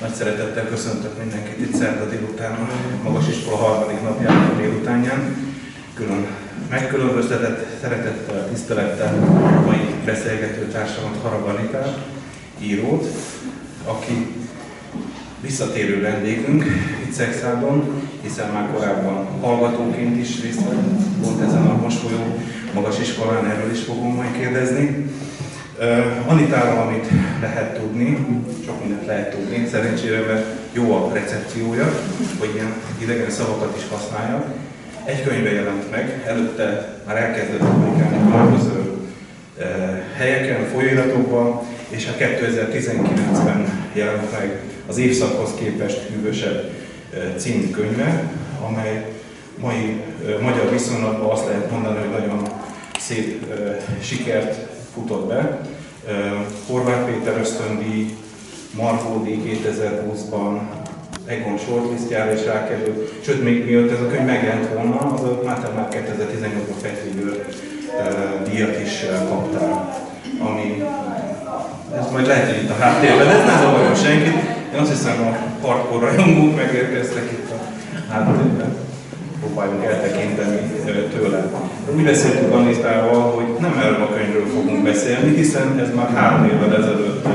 Nagy szeretettel köszöntök mindenkit itt szerda délután, a magas iskola harmadik napján, a délutánján. Külön megkülönböztetett szeretettel, tisztelettel mai beszélgető társamat Harabanikát, írót, aki visszatérő vendégünk itt Szexádon, hiszen már korábban hallgatóként is részt volt ezen a most folyó magas iskolán, erről is fogom majd kérdezni. Anitáról, amit lehet tudni, sok mindent lehet tudni, szerencsére, mert jó a recepciója, hogy ilyen idegen szavakat is használja. Egy könyve jelent meg, előtte már elkezdett publikálni különböző helyeken, folyóiratokban, és a 2019-ben jelent meg az évszakhoz képest hűvösebb című könyve, amely mai magyar viszonylatban azt lehet mondani, hogy nagyon szép sikert futott be. Horváth Péter ösztöndíj, Markó díj 2020-ban, Egon shortlistjára is rákerült, sőt, még miatt ez a könyv megjelent volna, az Máté már 2018-ban Petri díjat is kaptál, ami ez majd lehet, hogy itt a háttérben, ez nem zavarja senkit. Én azt hiszem a hardcore rajongók megérkeztek itt a háttérben próbáljunk eltekinteni tőle. Úgy beszéltük Anitával, hogy nem erről a könyvről fogunk beszélni, hiszen ez már három évvel ezelőtt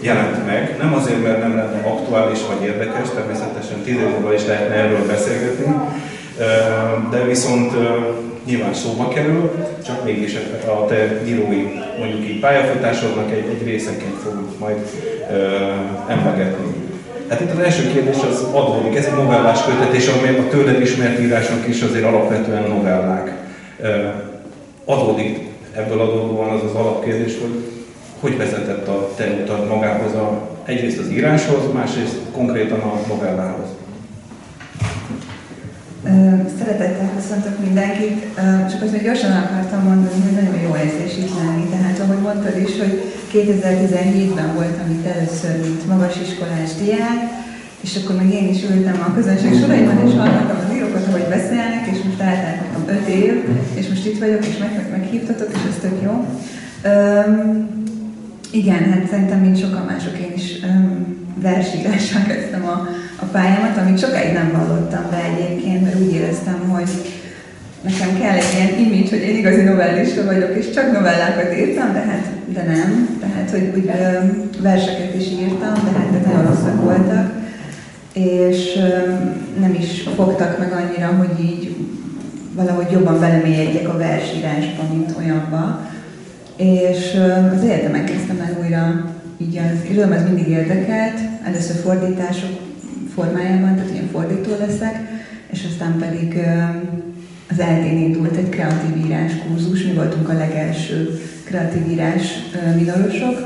jelent meg. Nem azért, mert nem lenne aktuális vagy érdekes, természetesen tíz évvel is lehetne erről beszélgetni, de viszont nyilván szóba kerül, csak mégis a te írói mondjuk így pályafutásodnak egy, egy részeként fogunk majd emlegetni. Hát itt az első kérdés az adódik, ez egy novellás kötetés, amely a tőled ismert írások is azért alapvetően novellák. Adódik ebből adódóan az az alapkérdés, hogy hogy vezetett a te utad magához a, egyrészt az íráshoz, másrészt konkrétan a novellához? Szeretettel köszöntök mindenkit, csak azt még gyorsan akartam mondani, hogy nagyon jó érzés itt lenni. Tehát ahogy mondtad is, hogy 2017-ben voltam itt először, mint magasiskolás diák, és akkor meg én is ültem a közönség soraiban, és hallgattam az írókat, hogy beszélnek, és most eltelt nekem 5 év, és most itt vagyok, és meg, meghívtatok, és ez tök jó. Um, igen, hát szerintem, mint sokan mások, én is um, versírással kezdtem a, a pályámat, amit sokáig nem vallottam be egyébként, mert úgy éreztem, hogy nekem kell egy ilyen image, hogy én igazi novellista vagyok, és csak novellákat írtam, de hát de nem. Tehát, hogy úgy verseket is írtam, de hát de nagyon rosszak voltak. És nem is fogtak meg annyira, hogy így valahogy jobban belemélyedjek a versírásba, mint olyanba. És az egyetemen kezdtem el újra, így az irodalom az mindig érdekelt, először fordítások formájában, tehát ilyen fordító leszek, és aztán pedig az eltén indult egy kreatív írás kurzus, mi voltunk a legelső kreatív írás minorosok,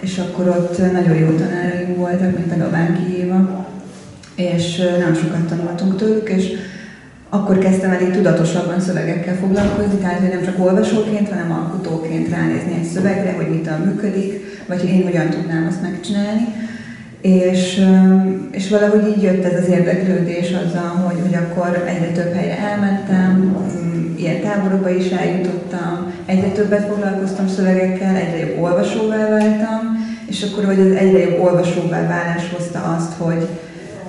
és akkor ott nagyon jó tanáraim voltak, mint például Bánki Éva, és nem sokat tanultunk tőlük, és akkor kezdtem el így tudatosabban szövegekkel foglalkozni, tehát hogy nem csak olvasóként, hanem alkotóként ránézni egy szövegre, hogy mitől működik, vagy hogy én hogyan tudnám azt megcsinálni. És, és valahogy így jött ez az érdeklődés azzal, hogy, hogy akkor egyre több helyre elmentem, ilyen táborokba is eljutottam, egyre többet foglalkoztam szövegekkel, egyre jobb olvasóvá váltam, és akkor, hogy az egyre jobb olvasóvá válás hozta azt, hogy,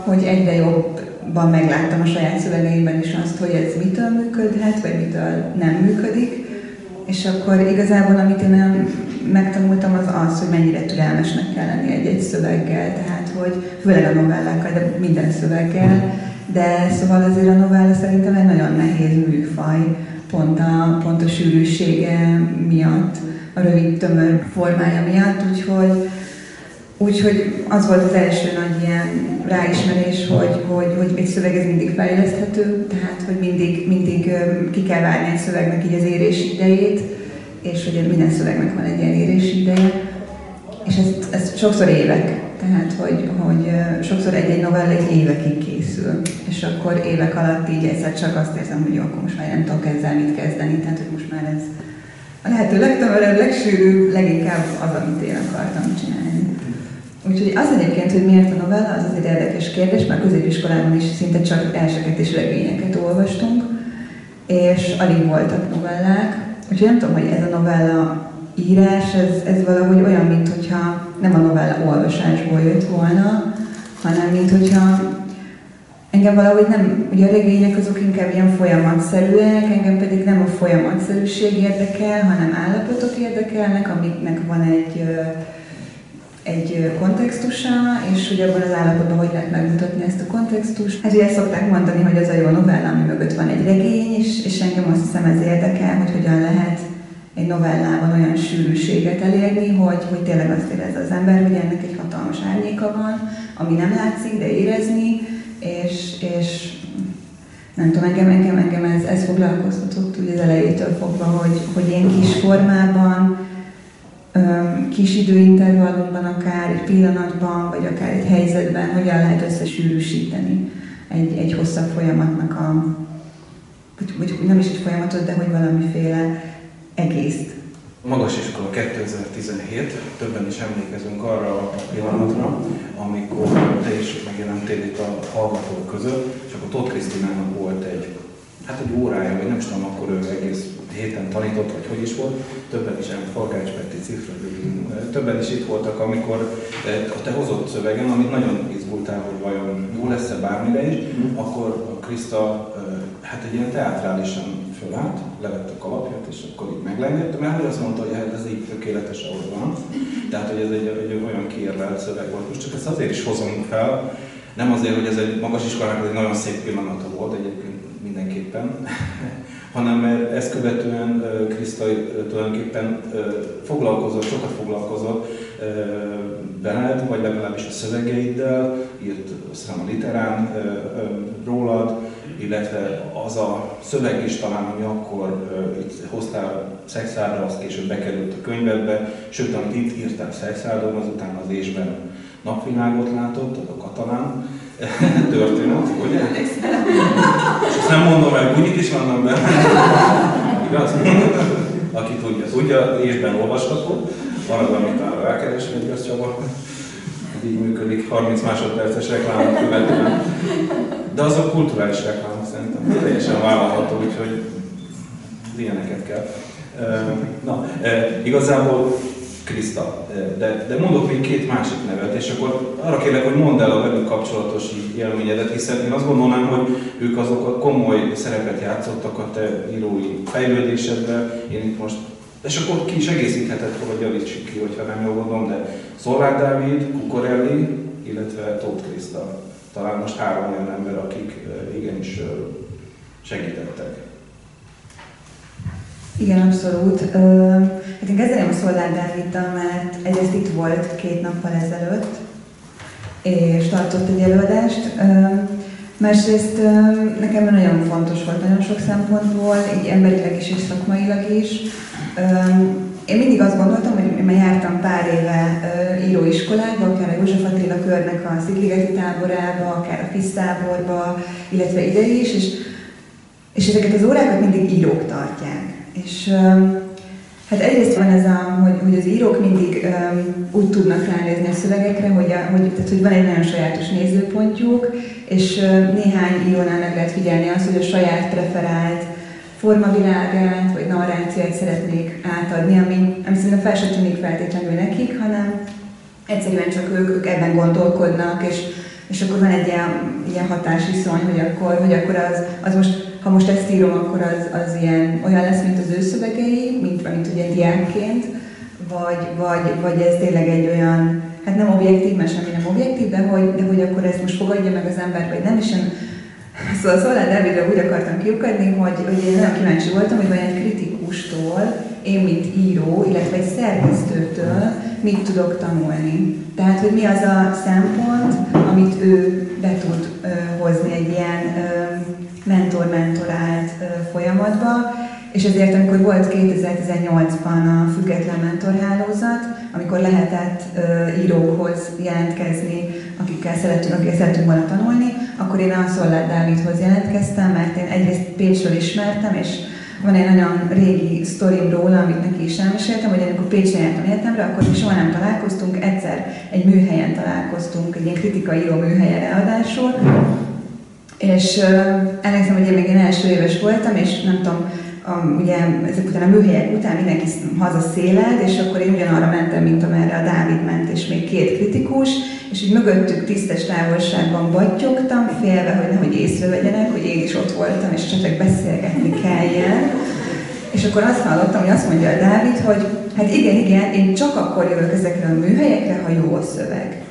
hogy egyre jobban megláttam a saját szövegeimben is azt, hogy ez mitől működhet, vagy mitől nem működik, és akkor igazából, amit én megtanultam, az az, hogy mennyire türelmesnek kell lenni egy-egy szöveggel, tehát hogy főleg a novellákkal, de minden szöveggel, de szóval azért a novella szerintem egy nagyon nehéz műfaj, pont a, pont a sűrűsége miatt, a rövid tömör formája miatt, úgyhogy Úgyhogy az volt az első nagy ilyen ráismerés, hogy, hogy, hogy egy szöveg ez mindig fejleszthető, tehát hogy mindig, mindig ki kell várni egy szövegnek így az érési idejét, és hogy minden szövegnek van egy ilyen érési ideje, és ez, ez sokszor évek, tehát hogy, hogy sokszor egy-egy novella egy évekig készül, és akkor évek alatt így egyszer csak azt érzem, hogy jó, akkor most már nem tudok ezzel mit kezdeni, tehát hogy most már ez a lehető legtömörebb, legsűrűbb, leginkább az, amit én akartam csinálni. Úgyhogy az egyébként, hogy miért a novella, az az egy érdekes kérdés, mert középiskolában is szinte csak elseket és regényeket olvastunk, és alig voltak novellák. Úgyhogy nem tudom, hogy ez a novella írás, ez, ez valahogy olyan, mint hogyha nem a novella olvasásból jött volna, hanem mint hogyha engem valahogy nem, ugye a regények azok inkább ilyen folyamatszerűek, engem pedig nem a folyamatszerűség érdekel, hanem állapotok érdekelnek, amiknek van egy egy kontextusa, és hogy abban az állapotban hogy lehet megmutatni ezt a kontextust. Hát ugye ezt szokták mondani, hogy az a jó novella, ami mögött van egy regény, és, és engem azt hiszem ez érdekel, hogy hogyan lehet egy novellában olyan sűrűséget elérni, hogy, hogy tényleg azt érez az ember, hogy ennek egy hatalmas árnyéka van, ami nem látszik, de érezni, és, és nem tudom, engem, engem, engem ez, ez foglalkoztatott ugye az elejétől fogva, hogy, hogy ilyen kis formában, kis időintervallumban, akár egy pillanatban, vagy akár egy helyzetben, hogyan lehet összesűrűsíteni egy, egy hosszabb folyamatnak a, vagy, vagy nem is egy folyamatot, de hogy valamiféle egészt. Magas iskola 2017, többen is emlékezünk arra a pillanatra, amikor te is megjelentél itt a hallgatók között, és akkor Tóth Krisztinának volt egy, hát egy órája, vagy nem is tudom, akkor ő egész héten tanított, vagy hogy is volt, többen is, Farkács Petti, Cifra, többen is itt voltak, amikor eh, a te hozott szövegen, amit nagyon izgultál, hogy vajon jó lesz-e bármire is, mm. akkor a Krista eh, hát egy ilyen teátrálisan fölállt, levette a kalapját, és akkor így meglengett, mert hogy azt mondta, hogy hát ez így tökéletes, ahogy van. Tehát, hogy ez egy, egy olyan kiérlelt szöveg volt. Most csak ezt azért is hozom fel, nem azért, hogy ez egy magas iskolának egy nagyon szép pillanata volt egyébként mindenképpen, hanem mert ezt követően Kriszta tulajdonképpen foglalkozott, sokat foglalkozott veled, vagy legalábbis a szövegeiddel, írt aztán a literán rólad, illetve az a szöveg is talán, ami akkor itt hoztál szexárdra, az később bekerült a könyvedbe, sőt, amit itt írtál szexárdon, azután az ésben napvilágot látott, a katalán történet, ugye? És azt nem mondom el, úgy is vannak benne. Igaz? Aki tudja, tudja, évben olvasható. Van az, amit arra rákeresni, igaz Csaba? Így működik 30 másodperces reklámot követően. De azok kulturális reklámok szerintem. Teljesen vállalható, úgyhogy ilyeneket kell. Na, igazából Kriszta, de, de mondok még két másik nevet, és akkor arra kérlek, hogy mondd el a velük kapcsolatos élményedet, hiszen én azt gondolnám, hogy ők azok a komoly szerepet játszottak a te írói fejlődésedben. Én itt most és akkor ki is egészítheted, hogy javítsuk ki, hogyha nem jól gondolom, de Szolvár Dávid, Kukorelli, illetve Tóth Kriszta. Talán most három olyan ember, akik igenis segítettek. Igen, abszolút. Hát én kezdeném a Szolár Dáviddal, mert egyrészt itt volt két nappal ezelőtt, és tartott egy előadást. Másrészt nekem nagyon fontos volt nagyon sok szempontból, így emberileg is és szakmailag is. Én mindig azt gondoltam, hogy én már jártam pár éve íróiskolákba, akár a József Attila körnek a Szigligeti táborába, akár a FISZ táborba, illetve ide is, és, és ezeket az órákat mindig írók tartják. És hát egyrészt van ez a, hogy, hogy az írók mindig um, úgy tudnak ránézni a szövegekre, hogy, a, hogy, tehát, hogy van egy nagyon sajátos nézőpontjuk, és uh, néhány írónál meg lehet figyelni azt, hogy a saját preferált formavilágát vagy narrációt szeretnék átadni, ami, ami szerintem fel sem tűnik feltétlenül nekik, hanem egyszerűen csak ők, ők ebben gondolkodnak, és, és akkor van egy ilyen, ilyen hatásviszony, hogy akkor, hogy akkor az, az most ha most ezt írom, akkor az, az ilyen, olyan lesz, mint az ő szövegei, mint, mint ugye diákként, vagy, vagy, vagy ez tényleg egy olyan, hát nem objektív, mert semmi nem objektív, de hogy, de hogy akkor ezt most fogadja meg az ember, vagy nem, és én Szóval Szolán Dávidra úgy akartam kiukadni, hogy, hogy én nagyon kíváncsi voltam, hogy vajon egy kritikustól, én mint író, illetve egy szerkesztőtől mit tudok tanulni. Tehát, hogy mi az a szempont, amit ő be tud ö, hozni egy ilyen ö, mentor-mentorált folyamatba, és ezért, amikor volt 2018-ban a Független Mentorhálózat, amikor lehetett írókhoz jelentkezni, akikkel szeretünk, akikkel szeretünk volna tanulni, akkor én a Szollát Dávidhoz jelentkeztem, mert én egyrészt Pécsről ismertem, és van egy nagyon régi sztorim róla, amit neki is elmeséltem, hogy amikor Pécsre jártam egyetemre, akkor mi soha nem találkoztunk, egyszer egy műhelyen találkoztunk, egy ilyen kritikai író műhelyen ráadásul, és uh, emlékszem, hogy én még én első éves voltam, és nem tudom, a, ugye ezek után a műhelyek után mindenki haza széled, és akkor én ugyanarra mentem, mint amerre a Dávid ment, és még két kritikus, és így mögöttük tisztes távolságban battyogtam, félve, hogy nehogy észrevegyenek, hogy én is ott voltam, és esetleg beszélgetni kelljen. És akkor azt hallottam, hogy azt mondja a Dávid, hogy hát igen, igen, én csak akkor jövök ezekre a műhelyekre, ha jó a szöveg.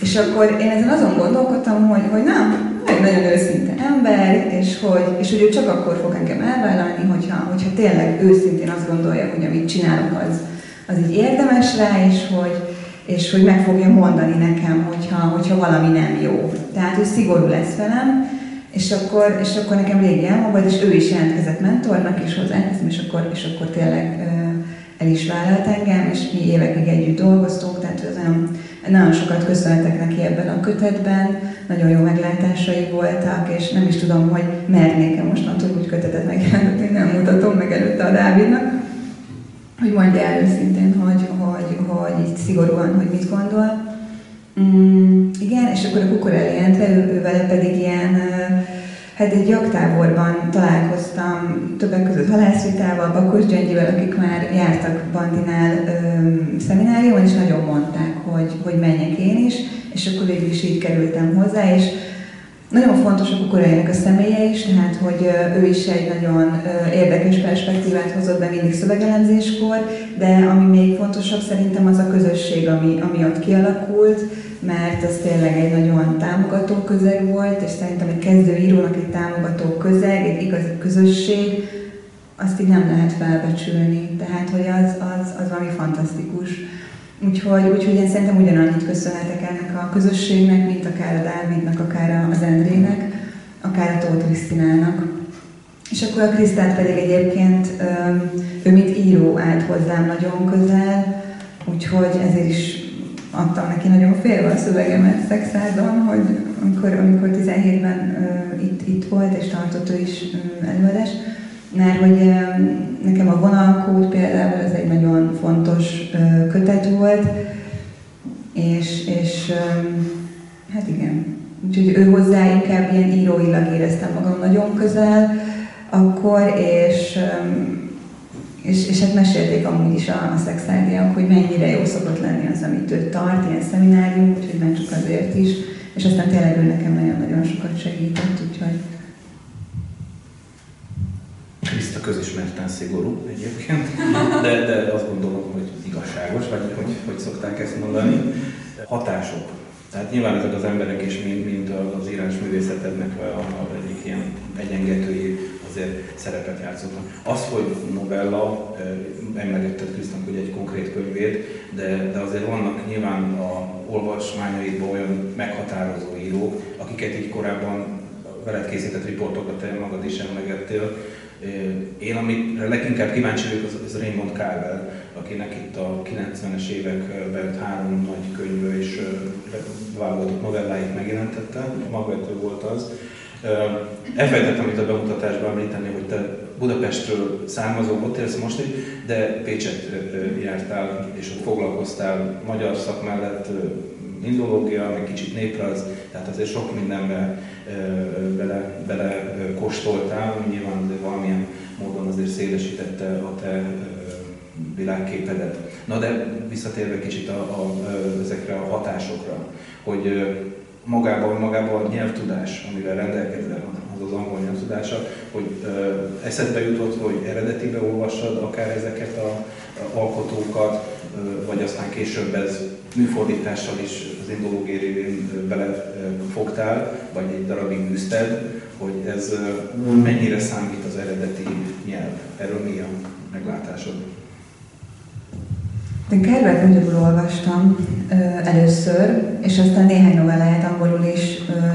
És akkor én ezen azon gondolkodtam, hogy, hogy nem, egy nagyon őszinte ember, és hogy, és hogy ő csak akkor fog engem elvállalni, hogyha, hogyha tényleg őszintén azt gondolja, hogy amit csinálok, az, az így érdemes rá, és hogy, és hogy meg fogja mondani nekem, hogyha, hogyha valami nem jó. Tehát ő szigorú lesz velem, és akkor, és akkor nekem régi elmagad, és ő is jelentkezett mentornak, és hozzáteszem, és akkor, és akkor tényleg el is vállalt engem, és mi évekig együtt dolgoztunk, tehát ez nagyon, nagyon sokat köszönhetek neki ebben a kötetben, nagyon jó meglátásai voltak, és nem is tudom, hogy mernék-e mostantól úgy kötetet megjelentetni, nem mutatom meg előtte a Dávidnak, hogy mondja el őszintén, hogy, hogy, hogy így szigorúan, hogy mit gondol. Mm, igen, és akkor a Kukorelli Endre, ő, ő vele pedig ilyen Hát egy jaktáborban találkoztam többek között Halászvitával, Bakos Gyöngyivel, akik már jártak Bandinál ö, szemináriumon, és nagyon mondták, hogy, hogy menjek én is, és akkor végül is így kerültem hozzá, és nagyon fontos a kukorainak a személye is, tehát hogy ő is egy nagyon érdekes perspektívát hozott be mindig szövegelemzéskor, de ami még fontosabb szerintem az a közösség, ami, ami ott kialakult, mert az tényleg egy nagyon támogató közeg volt, és szerintem egy kezdőírónak egy támogató közeg, egy igazi közösség, azt így nem lehet felbecsülni. Tehát, hogy az, az, az valami fantasztikus. Úgyhogy, úgyhogy én szerintem ugyanannyit köszönhetek ennek a közösségnek, mint akár a Dávidnak, akár az Endrének, akár a Tóth Krisztinának. És akkor a Krisztát pedig egyébként, ő mint író állt hozzám nagyon közel, úgyhogy ezért is adtam neki nagyon félve a szövegemet Szexádon, hogy amikor, amikor 17-ben uh, itt, itt volt, és tartott ő is um, előadás, mert hogy nekem a vonalkód például ez egy nagyon fontos kötet volt, és, és hát igen, úgyhogy ő hozzá inkább ilyen íróilag éreztem magam nagyon közel akkor, és és, és hát mesélték amúgy is a, a szexádiak, hogy mennyire jó szokott lenni az, amit ő tart, ilyen szeminárium, úgyhogy nem csak azért is. És aztán tényleg ő nekem nagyon-nagyon sokat segített, úgyhogy... Kriszta közismerten szigorú egyébként, de, de azt gondolom, hogy igazságos, vagy hogy, hogy szokták ezt mondani. Hatások. Tehát nyilván ezek az emberek is, mint, mint az írásművészetednek a, a egyik ilyen egyengetői azért szerepet játszottak. Az, hogy novella, emlegetted Krisztán, hogy egy konkrét könyvét, de, de azért vannak nyilván a olvasmányaidban olyan meghatározó írók, akiket így korábban veled készített riportokat te magad is emlegettél. Én, amire leginkább kíváncsi vagyok, az, az Raymond Carver, akinek itt a 90-es években három nagy könyvő és válogatott novelláit megjelentette. Magvető volt az. Elfelejtettem itt a bemutatásban említeni, hogy te Budapestről származó, ott élsz most is, de Pécset jártál, és ott foglalkoztál magyar szak mellett indológia, meg kicsit néprajz, tehát azért sok mindenbe bele, bele kóstoltál, nyilván valamilyen módon azért szélesítette a te világképedet. Na de visszatérve kicsit a, a, ezekre a hatásokra, hogy magában, magában a nyelvtudás, amivel rendelkezel, az az angol nyelvtudása, hogy eszedbe jutott, hogy eredetibe olvassad akár ezeket a, a alkotókat, vagy aztán később ez műfordítással is az indológiai révén belefogtál, vagy egy darabig űzted, hogy ez mennyire számít az eredeti nyelv. Erről mi a meglátásod? Én Kerber magyarul olvastam ö, először, és aztán néhány novelláját angolul is ö,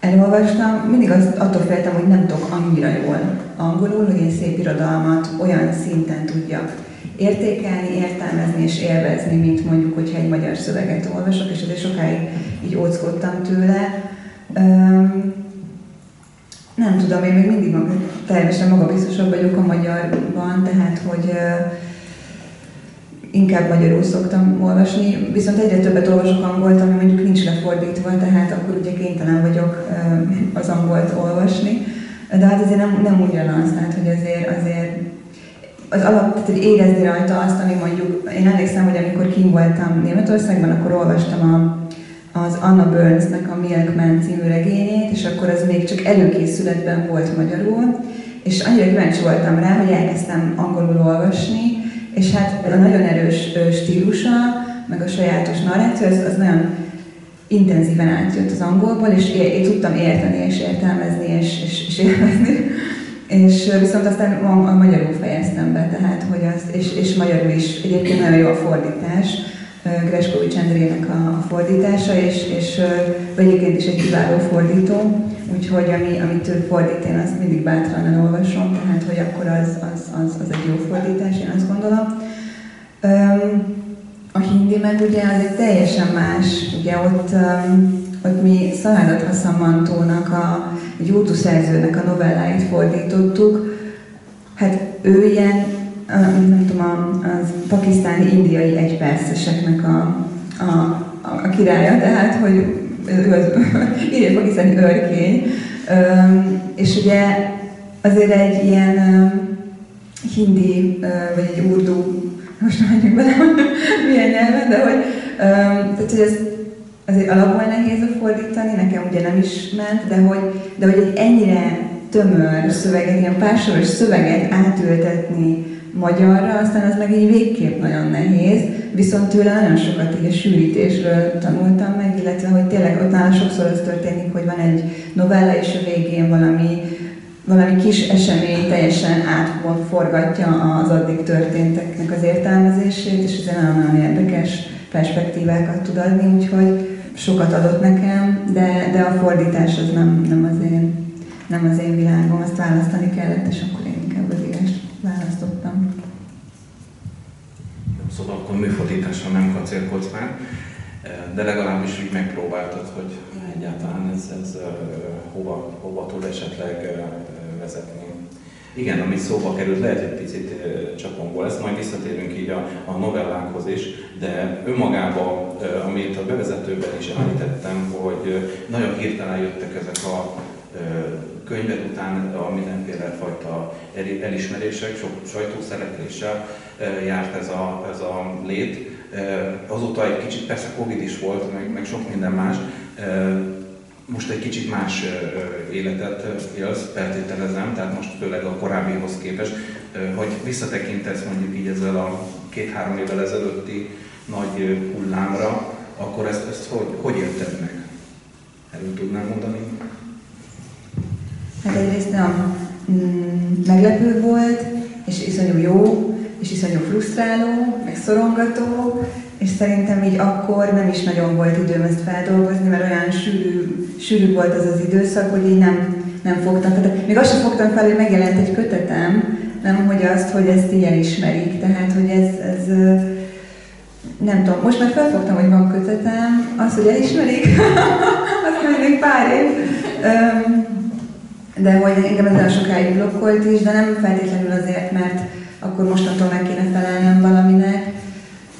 elolvastam. Mindig az, attól féltem, hogy nem tudok annyira jól angolul, hogy én szép irodalmat olyan szinten tudjak értékelni, értelmezni és élvezni, mint mondjuk, hogyha egy magyar szöveget olvasok, és azért sokáig így óckodtam tőle. Ö, nem tudom, én még mindig mag, teljesen magabiztosabb vagyok a magyarban, tehát hogy inkább magyarul szoktam olvasni, viszont egyre többet olvasok angolt, ami mondjuk nincs lefordítva, tehát akkor ugye kénytelen vagyok az angolt olvasni. de hát azért nem, nem ugyanaz, tehát hogy azért, azért az alap, tehát hogy érezni rajta azt, ami mondjuk, én emlékszem, hogy amikor kim voltam Németországban, akkor olvastam a, az Anna Burnsnek a Milkman című regényét, és akkor az még csak előkészületben volt magyarul, és annyira kíváncsi voltam rá, hogy elkezdtem angolul olvasni, és hát a nagyon erős stílusa, meg a sajátos narráció, az, az nagyon intenzíven átjött az angolból, és én, én tudtam érteni, és értelmezni, és, és, és élvezni. És viszont aztán a, a magyarul fejeztem be, tehát, hogy az, és, és magyarul is. Egyébként nagyon jó a fordítás, Greskovics Endrének a fordítása, és, és egyébként is egy kiváló fordító, úgyhogy ami, amit ő fordít, én azt mindig bátran elolvasom, tehát hogy akkor az, az, az, az egy jó fordítás, én azt gondolom. A hindi meg ugye az egy teljesen más, ugye ott, ott mi Szaládat Hassamantónak, a, egy szerzőnek a novelláit fordítottuk, hát ő ilyen nem tudom, az pakisztáni indiai egyperceseknek a, a, a, királya, tehát, hogy ő az indiai pakisztáni örkény. És ugye azért egy ilyen hindi, vagy egy urdu, most menjünk bele, milyen nyelven, de hogy, tehát, hogy ez azért alapból nehéz a fordítani, nekem ugye nem is ment, de hogy, de hogy egy ennyire tömör szöveget, ilyen pársoros szöveget átültetni magyarra, aztán az meg így végképp nagyon nehéz, viszont tőle nagyon sokat így a sűrítésről tanultam meg, illetve hogy tényleg ott nála sokszor az történik, hogy van egy novella, és a végén valami, valami kis esemény teljesen átforgatja az addig történteknek az értelmezését, és ez nagyon-nagyon érdekes perspektívákat tud adni, úgyhogy sokat adott nekem, de, de a fordítás az nem, nem, az én, nem az én világom, azt választani kellett, és akkor én inkább az írás választottam. Szóval akkor műfordítással nem kacérkodsz már, de legalábbis úgy megpróbáltad, hogy egyáltalán ez, ez hova, hova tud esetleg vezetni. Igen, ami szóba került, lehet egy picit csapongó lesz, majd visszatérünk így a, a novellánkhoz is, de önmagában, amit a bevezetőben is említettem, hogy nagyon hirtelen jöttek ezek a könyved után a mindenféle fajta elismerések, sok sajtószerepléssel járt ez a, ez a lét. Azóta egy kicsit persze Covid is volt, meg, meg sok minden más. Most egy kicsit más életet élsz, feltételezem, tehát most főleg a korábbihoz képest, hogy visszatekintesz mondjuk így ezzel a két-három évvel ezelőtti nagy hullámra, akkor ezt, ezt hogy, hogy élted meg? Erről tudnám mondani? Hát egyrészt nem mm, meglepő volt, és iszonyú jó, és iszonyú frusztráló, meg szorongató, és szerintem így akkor nem is nagyon volt időm ezt feldolgozni, mert olyan sűrű, sűrű volt az az időszak, hogy így nem, nem fogtam. Tehát még azt sem fogtam fel, hogy megjelent egy kötetem, nem hogy azt, hogy ezt így elismerik. Tehát, hogy ez, ez nem tudom, most már felfogtam, hogy van kötetem, az, hogy elismerik, azt még pár év de hogy engem ez sokáig blokkolt is, de nem feltétlenül azért, mert akkor mostantól meg kéne felelnem valaminek.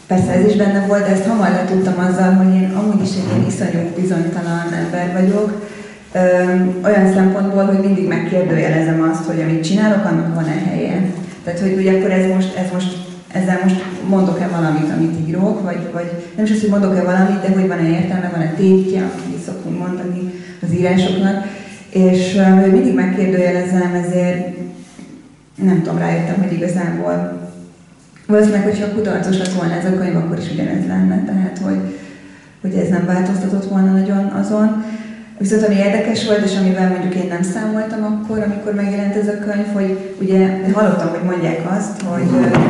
Persze ez is benne volt, de ezt hamar letudtam azzal, hogy én amúgy is egy ilyen iszonyú bizonytalan ember vagyok. Öm, olyan szempontból, hogy mindig megkérdőjelezem azt, hogy amit csinálok, annak van-e helye. Tehát, hogy ugye akkor ez most, ez most ezzel most mondok-e valamit, amit írok, vagy, vagy nem is azt, hogy mondok-e valamit, de hogy van-e értelme, van-e tétje, amit szoktunk mondani az írásoknak. És hogy mindig megkérdőjelezem, ezért nem tudom, rájöttem, hogy igazából valószínűleg, hogyha kudarcos lett volna ez a könyv, akkor is ugyanez lenne, tehát hogy, hogy ez nem változtatott volna nagyon azon. Viszont ami érdekes volt, és amivel mondjuk én nem számoltam akkor, amikor megjelent ez a könyv, hogy ugye hallottam, hogy mondják azt, hogy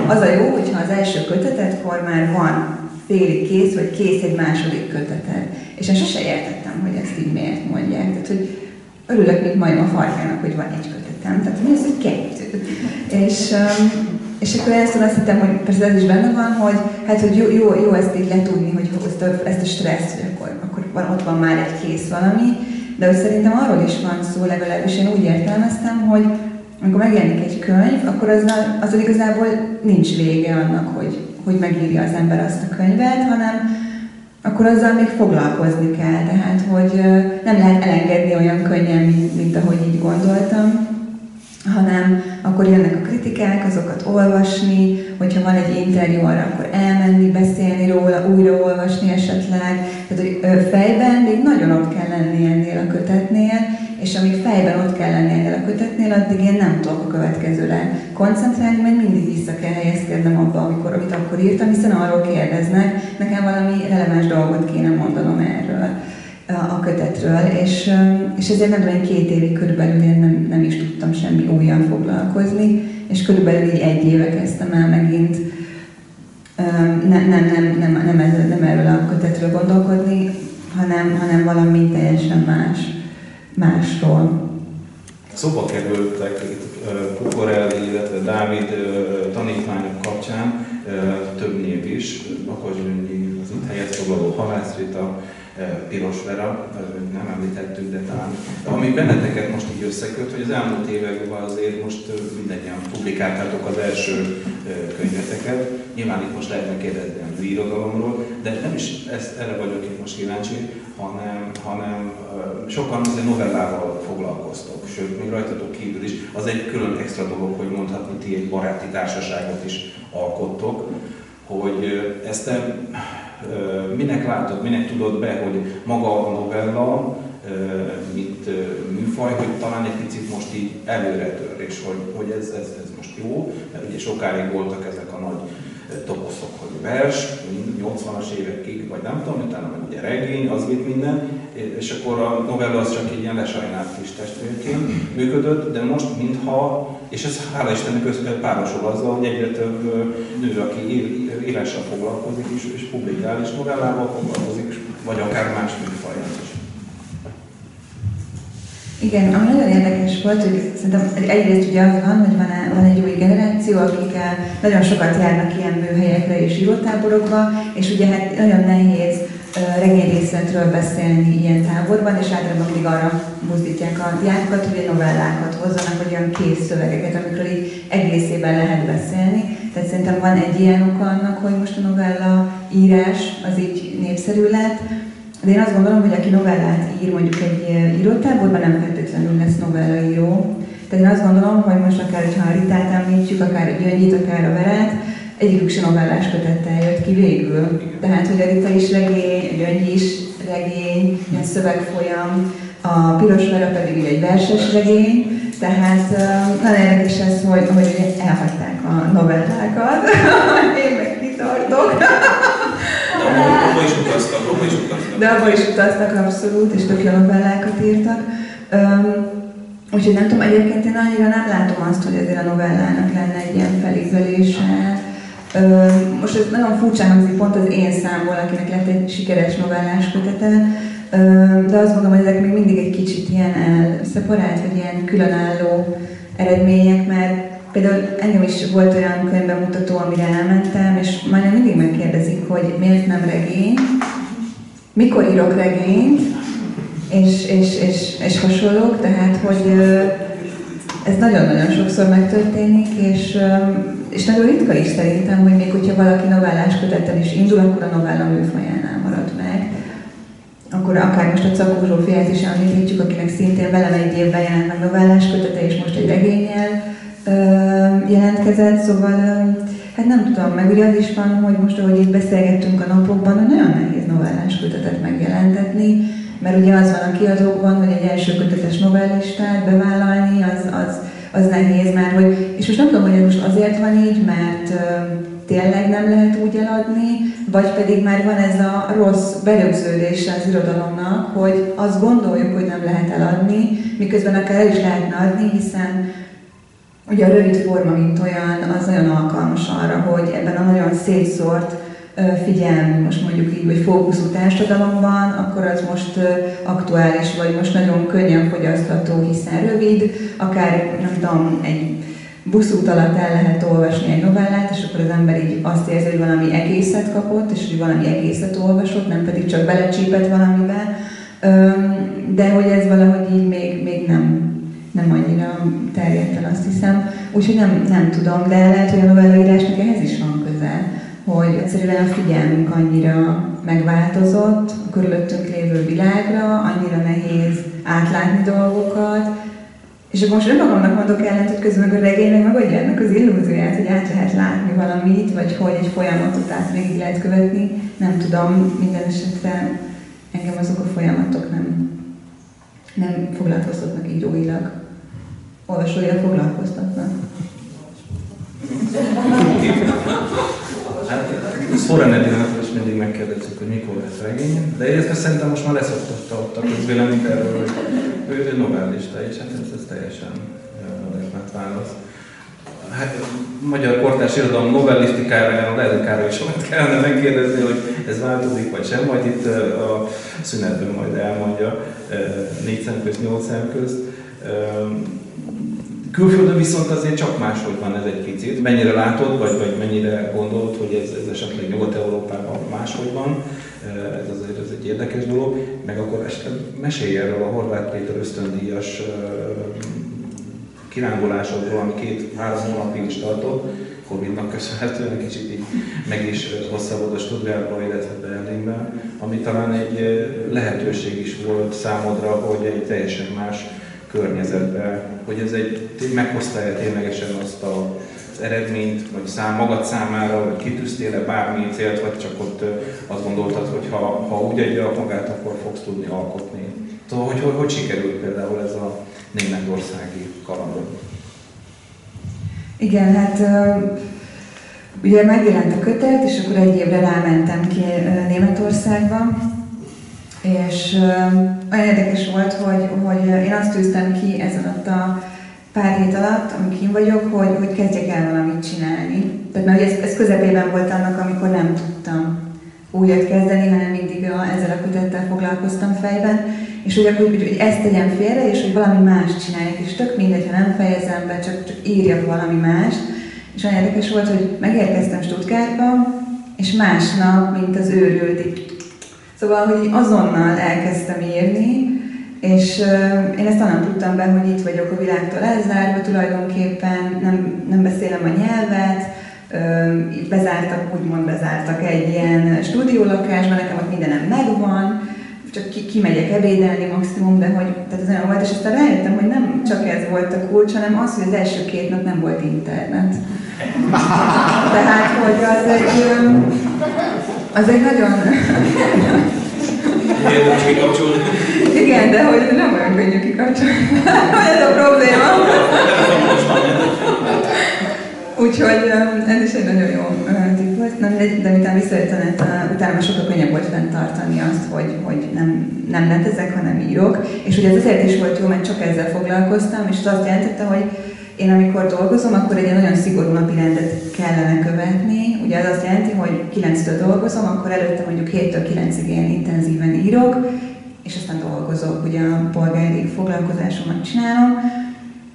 az a jó, hogyha az első kötetetkor már van félig kész, vagy kész egy második köteted. És én sose értettem, hogy ezt így miért mondják. Tehát, hogy örülök, mint majom a farkának, hogy van egy kötetem. Tehát mi az, hogy kettő. És, um, és akkor ezt azt hittem, hogy persze ez is benne van, hogy hát, hogy jó, jó, jó ezt így letudni, hogy ezt a, ezt a stressz, hogy akkor, akkor van, ott van már egy kész valami, de hogy szerintem arról is van szó, legalábbis én úgy értelmeztem, hogy amikor megjelenik egy könyv, akkor az, az igazából nincs vége annak, hogy, hogy megírja az ember azt a könyvet, hanem akkor azzal még foglalkozni kell. Tehát, hogy nem lehet elengedni olyan könnyen, mint, mint ahogy így gondoltam, hanem akkor jönnek a kritikák, azokat olvasni, hogyha van egy interjú arra, akkor elmenni, beszélni róla, újra olvasni esetleg. Tehát, hogy fejben még nagyon ott kell lenni ennél a kötetnél, és amíg fejben ott kell lenni ennél a kötetnél, addig én nem tudok a következőre koncentrálni, mert mindig vissza kell helyezkednem abba, amikor, amit akkor írtam, hiszen arról kérdeznek, nekem valami releváns dolgot kéne mondanom erről a kötetről, és, és ezért nem tudom, két évig körülbelül én nem, nem is tudtam semmi újjal foglalkozni, és körülbelül így egy éve kezdtem el megint nem, nem, nem, nem, nem, ez, nem erről a kötetről gondolkodni, hanem, hanem valami teljesen más, másról. Szóba kerültek itt Kukorelli, illetve Dávid tanítványok kapcsán több név is, Bakas az itt helyet foglaló Halász Rita, Piros Vera, nem említettük, de talán. Ami benneteket most így összeköt, hogy az elmúlt években azért most mindannyian publikáltátok az első könyveteket. Nyilván itt most lehetne kérdezni a irodalomról, de nem is ezt, erre vagyok itt most kíváncsi, hanem, hanem sokan azért novellával foglalkoztok, sőt, még rajtatok kívül is. Az egy külön extra dolog, hogy mondhatni, ti egy baráti társaságot is alkottok, hogy ezt minek látod, minek tudod be, hogy maga a novella, mint műfaj, hogy talán egy picit most így előre tör, és hogy, hogy ez, ez, ez most jó, mert ugye sokáig voltak ezek a nagy toposzok, hogy vers, 80-as évekig, vagy nem tudom, utána meg ugye regény, az mit minden, és akkor a novella az csak egy ilyen lesajnált kis testvérként működött, de most mintha, és ez hála Istennek párosul azzal, hogy egyre több nő, aki írással foglalkozik, és, és publikál, és novellával foglalkozik, vagy akár más műfaján is. Igen, ami nagyon érdekes volt, hogy szerintem egyrészt ugye az van, hogy van, van egy új generáció, akik nagyon sokat járnak ilyen műhelyekre és írótáborokba, és ugye hát nagyon nehéz regényrészetről beszélni ilyen táborban, és általában mindig arra mozdítják a diákokat, hogy novellákat hozzanak, vagy olyan kész szövegeket, amikről így egészében lehet beszélni. Tehát szerintem van egy ilyen oka annak, hogy most a novella írás az így népszerű lett, de én azt gondolom, hogy aki novellát ír mondjuk egy írótáborban, nem feltétlenül lesz novellaíró. Tehát én azt gondolom, hogy most akár, ha a Ritát említjük, akár a Gyöngyit, akár a Verát, egyikük sem novellás kötettel jött ki végül. Tehát, hogy a Rita is regény, Gyöngy is regény, ilyen szövegfolyam, a Piros Vera pedig egy verses regény, tehát nagyon érdekes ez, hogy, hogy elhagyták a novellákat, én meg kitartok. De abba is utaztak, abba is utaztak. De abba is utaztak abszolút, és tök jó novellákat írtak. Um, úgyhogy nem tudom, egyébként én annyira nem látom azt, hogy azért a novellának lenne egy ilyen felívelése. Most ez nagyon furcsa hangzik pont az én számból, akinek lett egy sikeres novellás kötete, de azt mondom, hogy ezek még mindig egy kicsit ilyen elszeparált, vagy ilyen különálló eredmények, mert Például engem is volt olyan könyvbemutató, amire elmentem, és majdnem mindig megkérdezik, hogy miért nem regény, mikor írok regényt, és, és, és, és hasonlók, tehát hogy ez nagyon-nagyon sokszor megtörténik, és, és nagyon ritka is szerintem, hogy még hogyha valaki novellás kötettel is indul, akkor a novella műfajánál marad meg. Akkor akár most a Cakó Zsófiát is említjük, akinek szintén velem egy évben jelent meg novellás kötete, és most egy regényel jelentkezett, szóval hát nem tudom, meg ugye az is van, hogy most ahogy itt beszélgettünk a napokban, nagyon nehéz novellás kötetet megjelentetni, mert ugye az van a kiadókban, hogy egy első kötetes novellistát bevállalni, az, az, az nehéz, mert hogy, és most nem tudom, hogy most azért van így, mert tényleg nem lehet úgy eladni, vagy pedig már van ez a rossz berögződése az irodalomnak, hogy azt gondoljuk, hogy nem lehet eladni, miközben akár el is lehetne adni, hiszen Ugye a rövid forma, mint olyan, az nagyon alkalmas arra, hogy ebben a nagyon szétszórt figyelmi, most mondjuk így, vagy fókuszú társadalomban, akkor az most aktuális, vagy most nagyon könnyen fogyasztható, hiszen rövid, akár nem tudom, egy buszút alatt el lehet olvasni egy novellát, és akkor az ember így azt érzi, hogy valami egészet kapott, és hogy valami egészet olvasott, nem pedig csak belecsípett valamibe. De hogy ez valahogy így még, még nem nem annyira terjedt el, azt hiszem. Úgyhogy nem, nem tudom, de lehet, hogy a novellaírásnak ehhez is van köze. Hogy egyszerűen a figyelmünk annyira megváltozott a körülöttünk lévő világra, annyira nehéz átlátni dolgokat, és most önmagamnak mondok ellent, hogy közben a regénynek megadja ennek az illúzióját, hogy át lehet látni valamit, vagy hogy egy folyamatot át végig lehet követni. Nem tudom, minden esetre engem azok a folyamatok nem, nem foglalkoztatnak íróilag. Olvasóilag foglalkoztatnak. Szóra Nedinától is mindig megkérdezzük, hogy mikor lesz regény, de illetve szerintem most már leszoktatta ott a közvéleményt erről, hogy ő, ő novellista, és hát ez, ez teljesen adekvát válasz. Hát magyar kortárs irodalom novellisztikára lehet, hogy Károly sokat kellene megkérdezni, hogy ez változik vagy sem, majd itt a szünetben majd elmondja négy szem közt, nyolc szem közt. Külföldön viszont azért csak máshogy van ez egy picit. Mennyire látod, vagy, vagy mennyire gondolod, hogy ez, ez esetleg Nyugat-Európában máshogy van, ez azért ez egy érdekes dolog, meg akkor esetleg mesélj erről a Horváth Péter ösztöndíjas kirándulásodról, ami két-három hónapig is tartott, Covid-nak köszönhetően kicsit így meg is hosszabbod a Stuttgartban, illetve Berlinben, ami talán egy lehetőség is volt számodra, hogy egy teljesen más környezetbe, hogy ez egy, meghoztál ténylegesen azt a, az eredményt, vagy szám, magad számára, vagy kitűztél-e bármi célt, vagy csak ott azt gondoltad, hogy ha, ha úgy adja magát, akkor fogsz tudni alkotni. Szóval, hogy, hogy, hogy sikerült például ez a németországi kalandod? Igen, hát ugye megjelent a kötet, és akkor egy évre rámentem ki Németországba, és olyan érdekes volt, hogy, hogy én azt tűztem ki ezen a pár hét alatt, amíg én vagyok, hogy, hogy kezdjek el valamit csinálni. Tehát mert ez, ez közepében volt annak, amikor nem tudtam újat kezdeni, hanem mindig a, ezzel a kötettel foglalkoztam fejben, és hogy, hogy, hogy ezt tegyem félre, és hogy valami más csináljak, és tök mindegy, ha nem fejezem be, csak, csak írjak valami mást. És olyan érdekes volt, hogy megérkeztem Stuttgartba, és másnap, mint az őrült, így Szóval, hogy azonnal elkezdtem írni, és uh, én ezt annak tudtam be, hogy itt vagyok a világtól elzárva, tulajdonképpen nem, nem beszélem a nyelvet, uh, itt bezártak, úgymond bezártak egy ilyen stúdiólakásba, nekem ott mindenem megvan, csak ki, kimegyek ebédelni maximum, de hogy tehát ez olyan volt, és aztán rájöttem, hogy nem csak ez volt a kulcs, hanem az, hogy az első két nap nem volt internet. Tehát, hogy az egy, az egy nagyon... Igen, de hogy nem olyan könnyű kikapcsolni. ez a probléma. Úgyhogy ez is egy nagyon jó tipp volt. Nem, de, de miután visszajött a net, utána sokkal könnyebb volt fenntartani azt, hogy, hogy nem, nem netezek, hanem írok. És ugye ez azért is volt jó, mert csak ezzel foglalkoztam, és az azt jelentette, hogy én amikor dolgozom, akkor egy nagyon szigorú napi rendet kellene követni. Ugye az azt jelenti, hogy 9-től dolgozom, akkor előtte mondjuk 7-től 9-ig ilyen intenzíven írok, és aztán dolgozok, ugye a polgári foglalkozásomat csinálom.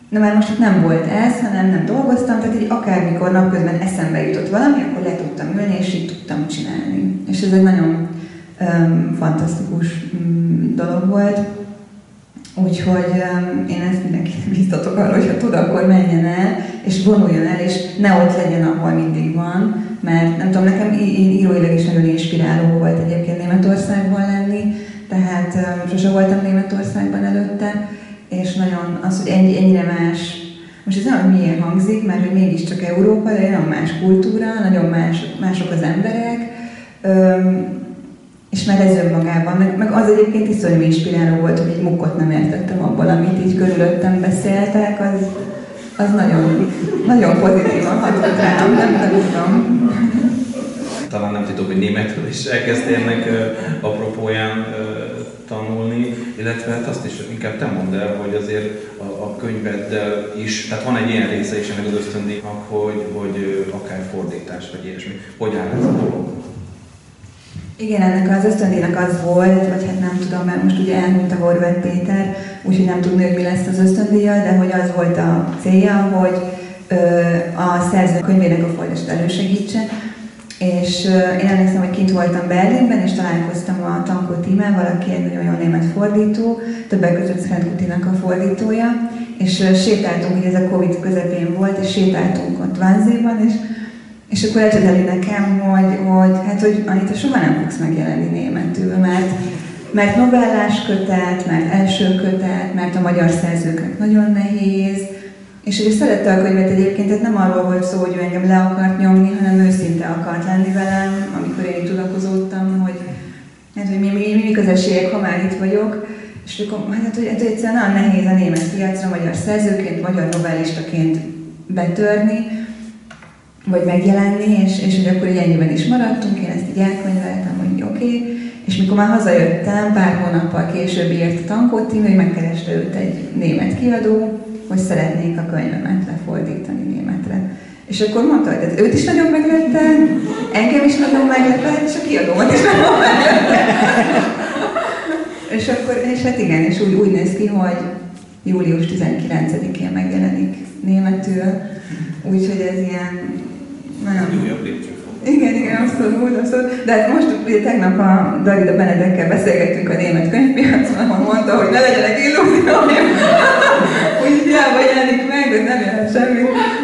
Na már most itt nem volt ez, hanem nem dolgoztam, tehát így akármikor napközben eszembe jutott valami, akkor le tudtam ülni, és így tudtam csinálni. És ez egy nagyon um, fantasztikus um, dolog volt. Úgyhogy én ezt mindenkit biztatok arra, hogyha tud, akkor menjen el, és vonuljon el, és ne ott legyen, ahol mindig van, mert nem tudom, nekem én íróilag is nagyon inspiráló volt egyébként Németországban lenni, tehát sose voltam Németországban előtte, és nagyon az, hogy ennyi, ennyire más, most ez nem milyen hangzik, mert hogy mégiscsak Európa, de nagyon más kultúra, nagyon más, mások az emberek, és már ez önmagában, meg, meg az egyébként iszonyú inspiráló volt, hogy egy mukkot nem értettem abból, amit így körülöttem beszéltek, az, az nagyon, nagyon pozitívan hatott rám, nem, nem tudom. Talán nem titok, hogy németül is elkezdtél ennek apropóján tanulni, illetve hát azt is inkább te mondd el, hogy azért a, a könyveddel is, tehát van egy ilyen része is ennek az ösztöndíjnak, hogy, hogy akár fordítás vagy ilyesmi. Hogy áll ez a dolog? Igen, ennek az ösztöndíjnak az volt, vagy hát nem tudom, mert most ugye elmúlt a Horváth Péter, úgyhogy nem tudni, hogy mi lesz az ösztöndíja, de hogy az volt a célja, hogy ö, a szerző könyvének a folytatást elősegítse. És én emlékszem, hogy kint voltam Berlinben, és találkoztam a Tankó Tímával, aki egy nagyon jó német fordító, többek között Szent a fordítója, és sétáltunk, ugye ez a Covid közepén volt, és sétáltunk ott Vánzéban, és És akkor elcsodálni nekem, hogy, hogy, hát, hogy Anita, soha nem fogsz megjelenni németül, mert, mert novellás kötet, mert első kötet, mert a magyar szerzőknek nagyon nehéz, és hogy szerette a könyvet egyébként, tehát nem arról volt szó, hogy ő engem le akart nyomni, hanem őszinte akart lenni velem, amikor én tudakozódtam, hogy, hát, hogy mi, mi, mi, mik az esélyek, ha már itt vagyok. És akkor, hát, hogy, hát, hogy egyszerűen nagyon nehéz a német piacra, magyar szerzőként, magyar novellistaként betörni, vagy megjelenni, és, és hogy akkor így ennyiben is maradtunk, én ezt így elkönyveltem, hogy oké. Okay. És mikor már hazajöttem, pár hónappal később írt a Tankó hogy megkereste őt egy német kiadó, hogy szeretnék a könyvemet lefordítani németre. És akkor mondta, hogy ez őt is nagyon meglepte, engem is nagyon meglepett, és a kiadómat is nagyon meglepte. és akkor, és hát igen, és úgy, úgy néz ki, hogy július 19-én megjelenik németül, úgyhogy ez ilyen Újabb. Igen, igen, abszolút, abszolút. De hát most ugye tegnap a Davida Benedekkel beszélgettünk a német könyvpiacon, ahol mondta, hogy ne legyenek illúzióim, úgy hiába jelenik meg, hogy nem jelent semmi.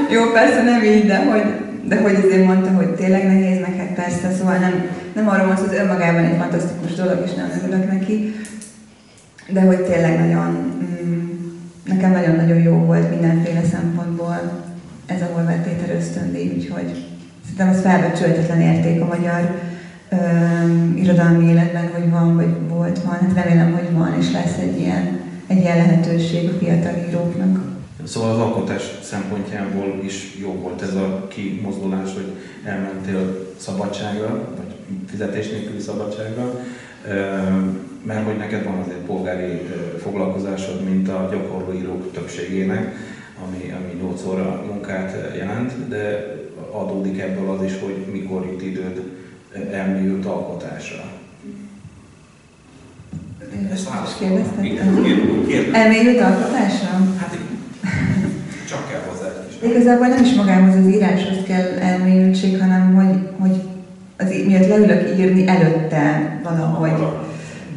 Jó, persze nem így, de hogy, de hogy azért mondta, hogy tényleg nehéz, meg hát persze, szóval nem, nem arról van hogy önmagában egy fantasztikus dolog, és nem örülök neki, de hogy tényleg nagyon, mm, nekem nagyon-nagyon jó volt mindenféle szempontból ez a Horváth Péter ösztöndíj, úgyhogy szerintem ez felbecsülhetetlen érték a magyar ö, irodalmi életben, hogy van, vagy volt, van. Hát remélem, hogy van, és lesz egy ilyen, egy ilyen lehetőség a fiatal íróknak. Szóval az alkotás szempontjából is jó volt ez a kimozdulás, hogy elmentél szabadságra, vagy fizetés nélküli szabadságra, mert hogy neked van azért polgári foglalkozásod, mint a gyakorló írók többségének, ami, ami 8 óra munkát jelent, de adódik ebből az is, hogy mikor jut időd elmélyült alkotásra. Ezt kérdezted? Elmélyült alkotásra? Hát igen. Csak kell hozzá is. Igazából nem is magához az íráshoz kell elmélyültség, hanem hogy, hogy az, miatt leülök írni előtte valahogy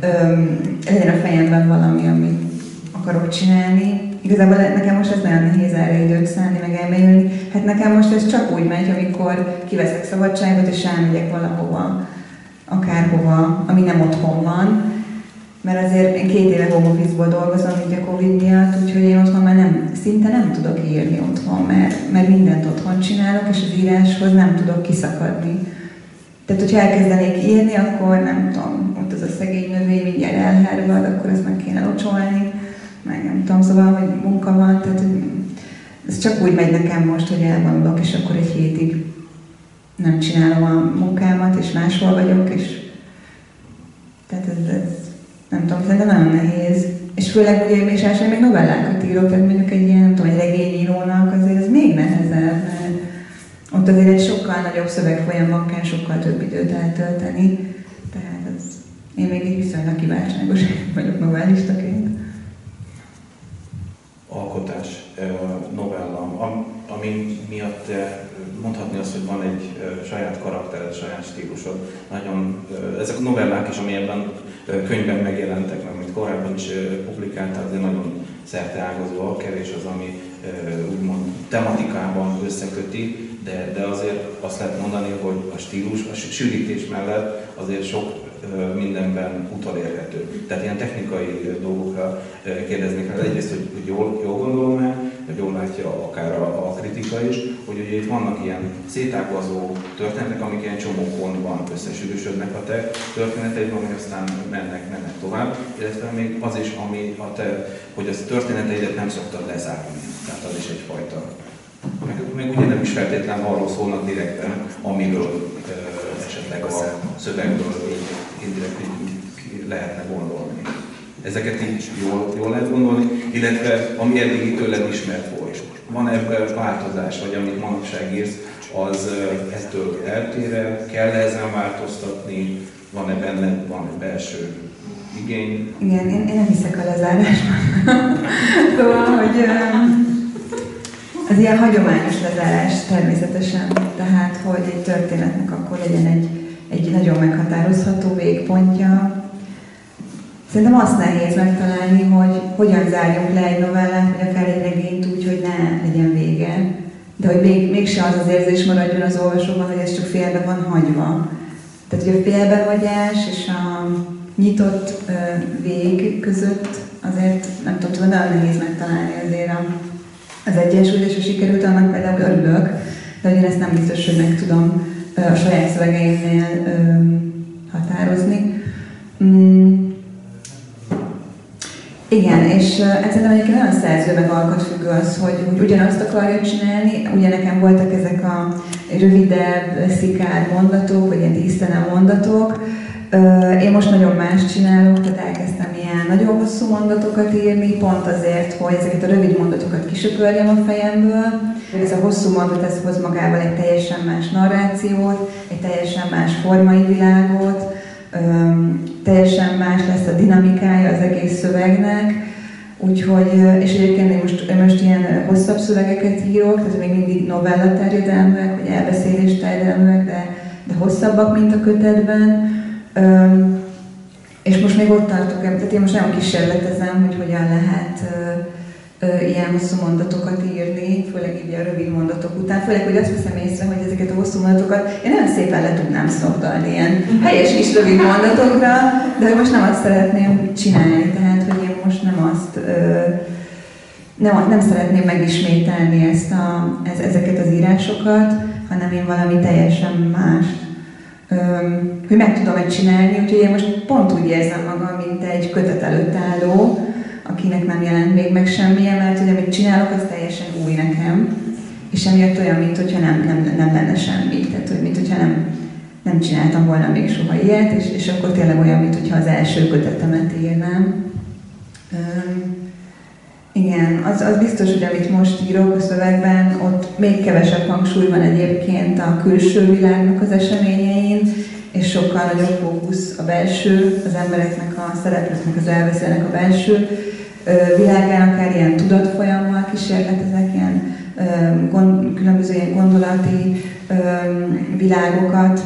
öm, legyen a fejemben valami, amit akarok csinálni, Igazából nekem most ez nagyon nehéz erre időt szállni, meg elmélyülni. Hát nekem most ez csak úgy megy, amikor kiveszek szabadságot, és elmegyek valahova, akárhova, ami nem otthon van. Mert azért én két éve home office dolgozom így a Covid miatt, úgyhogy én otthon már nem, szinte nem tudok írni otthon, mert, mert mindent otthon csinálok, és az íráshoz nem tudok kiszakadni. Tehát, hogyha elkezdenék írni, akkor nem tudom, ott az a szegény növény mindjárt elhervad, akkor ezt meg kéne locsolni meg nem tudom, szóval, hogy munka van, tehát hogy ez csak úgy megy nekem most, hogy elvonulok, és akkor egy hétig nem csinálom a munkámat, és máshol vagyok, és tehát ez, ez nem tudom, szerintem nagyon nehéz. És főleg ugye, és első még novellákat írok, tehát mondjuk egy ilyen, nem tudom, egy regényírónak azért ez még nehezebb, mert ott azért egy sokkal nagyobb szövegfolyamban kell sokkal több időt eltölteni. Tehát ez, én még egy viszonylag kiváltságos vagyok novellistaként alkotás, novella, ami miatt mondhatni azt, hogy van egy saját karaktered, saját stílusod. Nagyon, ezek a novellák is, ami ebben könyvben megjelentek, meg amit korábban is publikáltál, azért nagyon szerteágazóak, kevés az, ami úgymond tematikában összeköti, de, de azért azt lehet mondani, hogy a stílus, a sűrítés mellett azért sok mindenben utolérhető. Tehát ilyen technikai dolgokra kérdeznék rá. Egyrészt, hogy, jól, jól gondolom-e, jól látja akár a, a kritika is, hogy ugye itt vannak ilyen szétágazó történetek, amik ilyen csomó pontban összesűrűsödnek a te történeteid, ami aztán mennek, mennek tovább, illetve még az is, ami a te, hogy az történeteidet nem szoktad lezárni. Tehát az is egyfajta. Meg, meg ugye nem is feltétlenül arról szólnak direkten, amiről esetleg a szövegből így indirekt így lehetne gondolni. Ezeket így jól, jól lehet gondolni, illetve ami eddig tőled ismert volt. Van ebben változás, vagy amit manapság írsz, az ettől eltér kell -e ezen változtatni, van-e benne, van-e belső igény? Igen, én, én nem hiszek a lezárásban. szóval, hogy az ilyen hagyományos lezárás természetesen, tehát, hogy egy történetnek akkor legyen egy egy nagyon meghatározható végpontja. Szerintem azt nehéz megtalálni, hogy hogyan zárjunk le egy novellát, vagy akár egy regényt úgy, hogy ne legyen vége, de hogy még, mégse az az érzés maradjon az olvasóban, hogy ez csak félbe van hagyva. Tehát, hogy a félbehagyás és a nyitott ö, vég között azért, nem tudom, tudom, nagyon nehéz megtalálni azért a, az egyensúlyt, és ha sikerült, annak például örülök, de hogy én ezt nem biztos, hogy meg tudom ö, a saját szövegeimnél ö, határozni. Mm. Igen, és hát szerintem egyébként nagyon szerző meg alkotfüggő az, hogy, ugyanazt akarja csinálni. Ugye nekem voltak ezek a rövidebb, szikár mondatok, vagy ilyen tisztelen mondatok. Én most nagyon más csinálok, tehát elkezdtem ilyen nagyon hosszú mondatokat írni, pont azért, hogy ezeket a rövid mondatokat kisöpörjem a fejemből. Ez a hosszú mondat, ez hoz magával egy teljesen más narrációt, egy teljesen más formai világot, teljesen más lesz a dinamikája az egész szövegnek, úgyhogy, és egyébként én most, most ilyen hosszabb szövegeket írok, tehát még mindig novella terjedelműek, vagy elbeszélés terjedelműek, de, de hosszabbak, mint a kötetben. És most még ott tartok, tehát én most nagyon kísérletezem, hogy hogyan lehet ilyen hosszú mondatokat írni, főleg így a rövid mondatok után, főleg, hogy azt veszem észre, hogy ezeket a hosszú mondatokat én nagyon szépen le tudnám szokdalni ilyen helyes kis rövid mondatokra, de most nem azt szeretném csinálni, tehát hogy én most nem azt nem, nem szeretném megismételni ezt a, ez, ezeket az írásokat, hanem én valami teljesen más. hogy meg tudom-e csinálni, úgyhogy én most pont úgy érzem magam, mint egy kötet előtt álló, akinek nem jelent még meg semmilyen, mert hogy amit csinálok, az teljesen új nekem, és emiatt olyan, mintha nem, nem, nem lenne semmi, tehát hogy mintha nem, nem csináltam volna még soha ilyet, és, és akkor tényleg olyan, mintha az első kötetemet írnám. Üm, igen, az, az biztos, hogy amit most írok a szövegben, ott még kevesebb hangsúly van egyébként a külső világnak az eseményein, és sokkal nagyobb fókusz a belső, az embereknek, a szereplőknek, az elveszélnek a belső világán, akár ilyen tudatfolyammal kísérletezek, ilyen gond, különböző ilyen gondolati világokat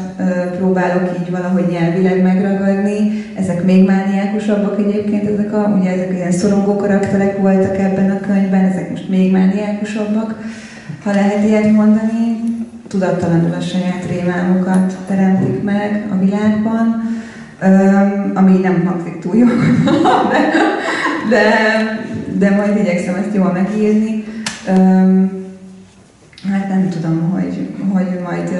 próbálok így valahogy nyelvileg megragadni. Ezek még mániákusabbak egyébként, ezek, a, ugye ezek ilyen szorongó karakterek voltak ebben a könyvben, ezek most még mániákusabbak, ha lehet ilyet mondani. Tudattalanul a saját rémálmokat teremtik meg a világban, ami nem hangzik túl jó, de de, de majd igyekszem ezt jól megírni. Hát nem tudom, hogy, hogy majd,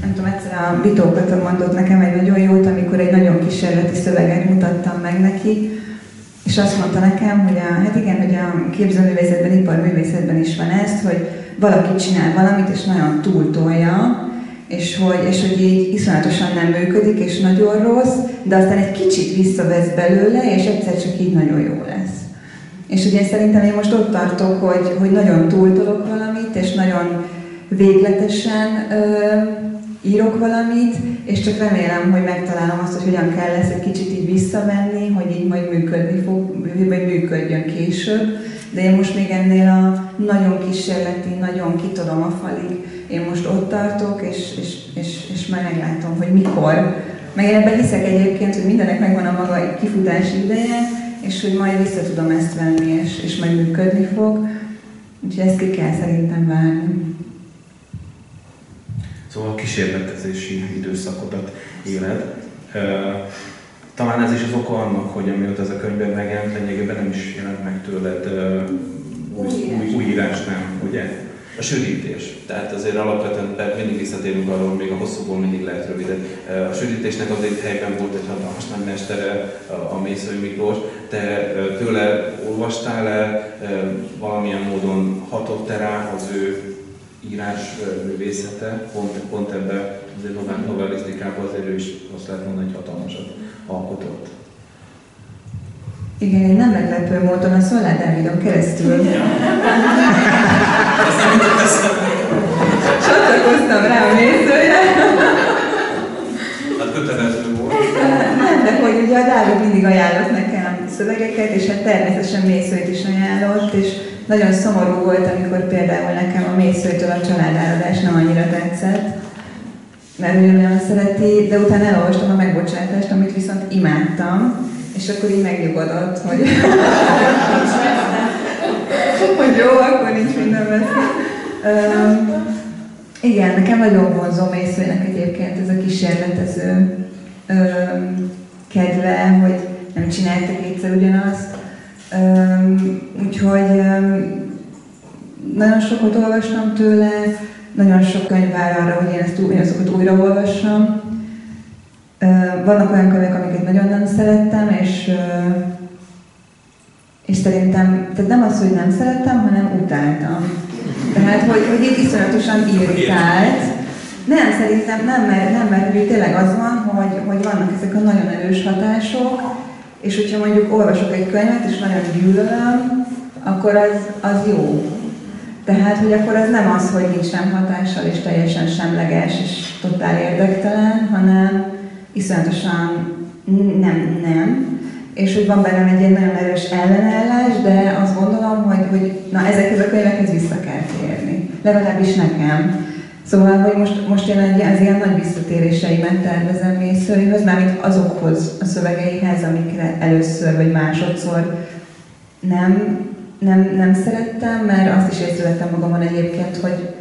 nem tudom, egyszer a Bitókata mondott nekem egy nagyon jót, amikor egy nagyon kísérleti szöveget mutattam meg neki, és azt mondta nekem, hogy a, hát igen, hogy a képzőművészetben, iparművészetben is van ezt, hogy valaki csinál valamit, és nagyon túltolja, és hogy, és hogy így iszonyatosan nem működik, és nagyon rossz, de aztán egy kicsit visszavesz belőle, és egyszer csak így nagyon jó lesz. És ugye szerintem én most ott tartok, hogy, hogy nagyon túltolok valamit, és nagyon végletesen ö, írok valamit, és csak remélem, hogy megtalálom azt, hogy hogyan kell ezt egy kicsit így visszamenni, hogy így majd működni fog, vagy működjön később. De én most még ennél a nagyon kísérleti, nagyon kitolom a falig, én most ott tartok, és, és, és, és már meglátom, hogy mikor. Meg ebben hiszek egyébként, hogy mindenek megvan a maga kifutási ideje, és hogy majd vissza tudom ezt venni, és, és majd működni fog. Úgyhogy ezt ki kell szerintem várni. Szóval a kísérletezési időszakodat éled. Talán ez is az oka annak, hogy amióta ez a könyvben megjelent, lényegében nem is jelent meg tőled új, új, új írás, nem, ugye? A sűrítés. Tehát azért alapvetően mindig visszatérünk arról, még a hosszúból mindig lehet rövidebb. A sűrítésnek azért helyben volt egy hatalmas nagy mestere, a Mészői Miklós. Te tőle olvastál-e, valamilyen módon hatott-e rá az ő írás művészete, pont, pont ebben azért novellisztikában azért ő is azt lehet mondani, hogy hatalmasat alkotott. Igen, én nem meglepő módon a Szolár Dávidon keresztül csatlakoztam rá a nézőre. Hát kötelező volt. Nem, de hogy ugye a Dávid mindig ajánlott nekem szövegeket, és hát természetesen mészőt is ajánlott, és nagyon szomorú volt, amikor például nekem a mészőtől a családáradás nem annyira tetszett, mert ő nagyon szereti, de utána elolvastam a megbocsátást, amit viszont imádtam, és akkor így megnyugodott, hogy, hogy jó, akkor nincs minden veszély. igen, nekem nagyon vonzó mészőnek egyébként ez a kísérletező kedve, hogy nem csináltak egyszer ugyanazt. úgyhogy nagyon sokat olvastam tőle, nagyon sok könyv vár arra, hogy én ezt ugyanazokat újraolvassam. Vannak olyan könyvek, amiket nagyon nem szerettem, és, és szerintem, tehát nem az, hogy nem szerettem, hanem utáltam. Tehát, hogy, hogy így iszonyatosan irritált. Nem, szerintem nem, mert, nem, mert hogy tényleg az van, hogy, hogy vannak ezek a nagyon erős hatások, és hogyha mondjuk olvasok egy könyvet, és nagyon gyűlölöm, akkor az, az jó. Tehát, hogy akkor az nem az, hogy nincs sem hatással, és teljesen semleges, és totál érdektelen, hanem iszonyatosan nem, nem. És hogy van bennem egy ilyen nagyon erős ellenállás, de azt gondolom, hogy, hogy na ezekhez a könyvekhez vissza kell térni. Legalábbis nekem. Szóval, hogy most, most én egy, az ilyen nagy visszatéréseimet tervezem mészőihöz, mármint azokhoz a szövegeihez, amikre először vagy másodszor nem nem, nem szerettem, mert azt is észrevettem magamon egyébként, hogy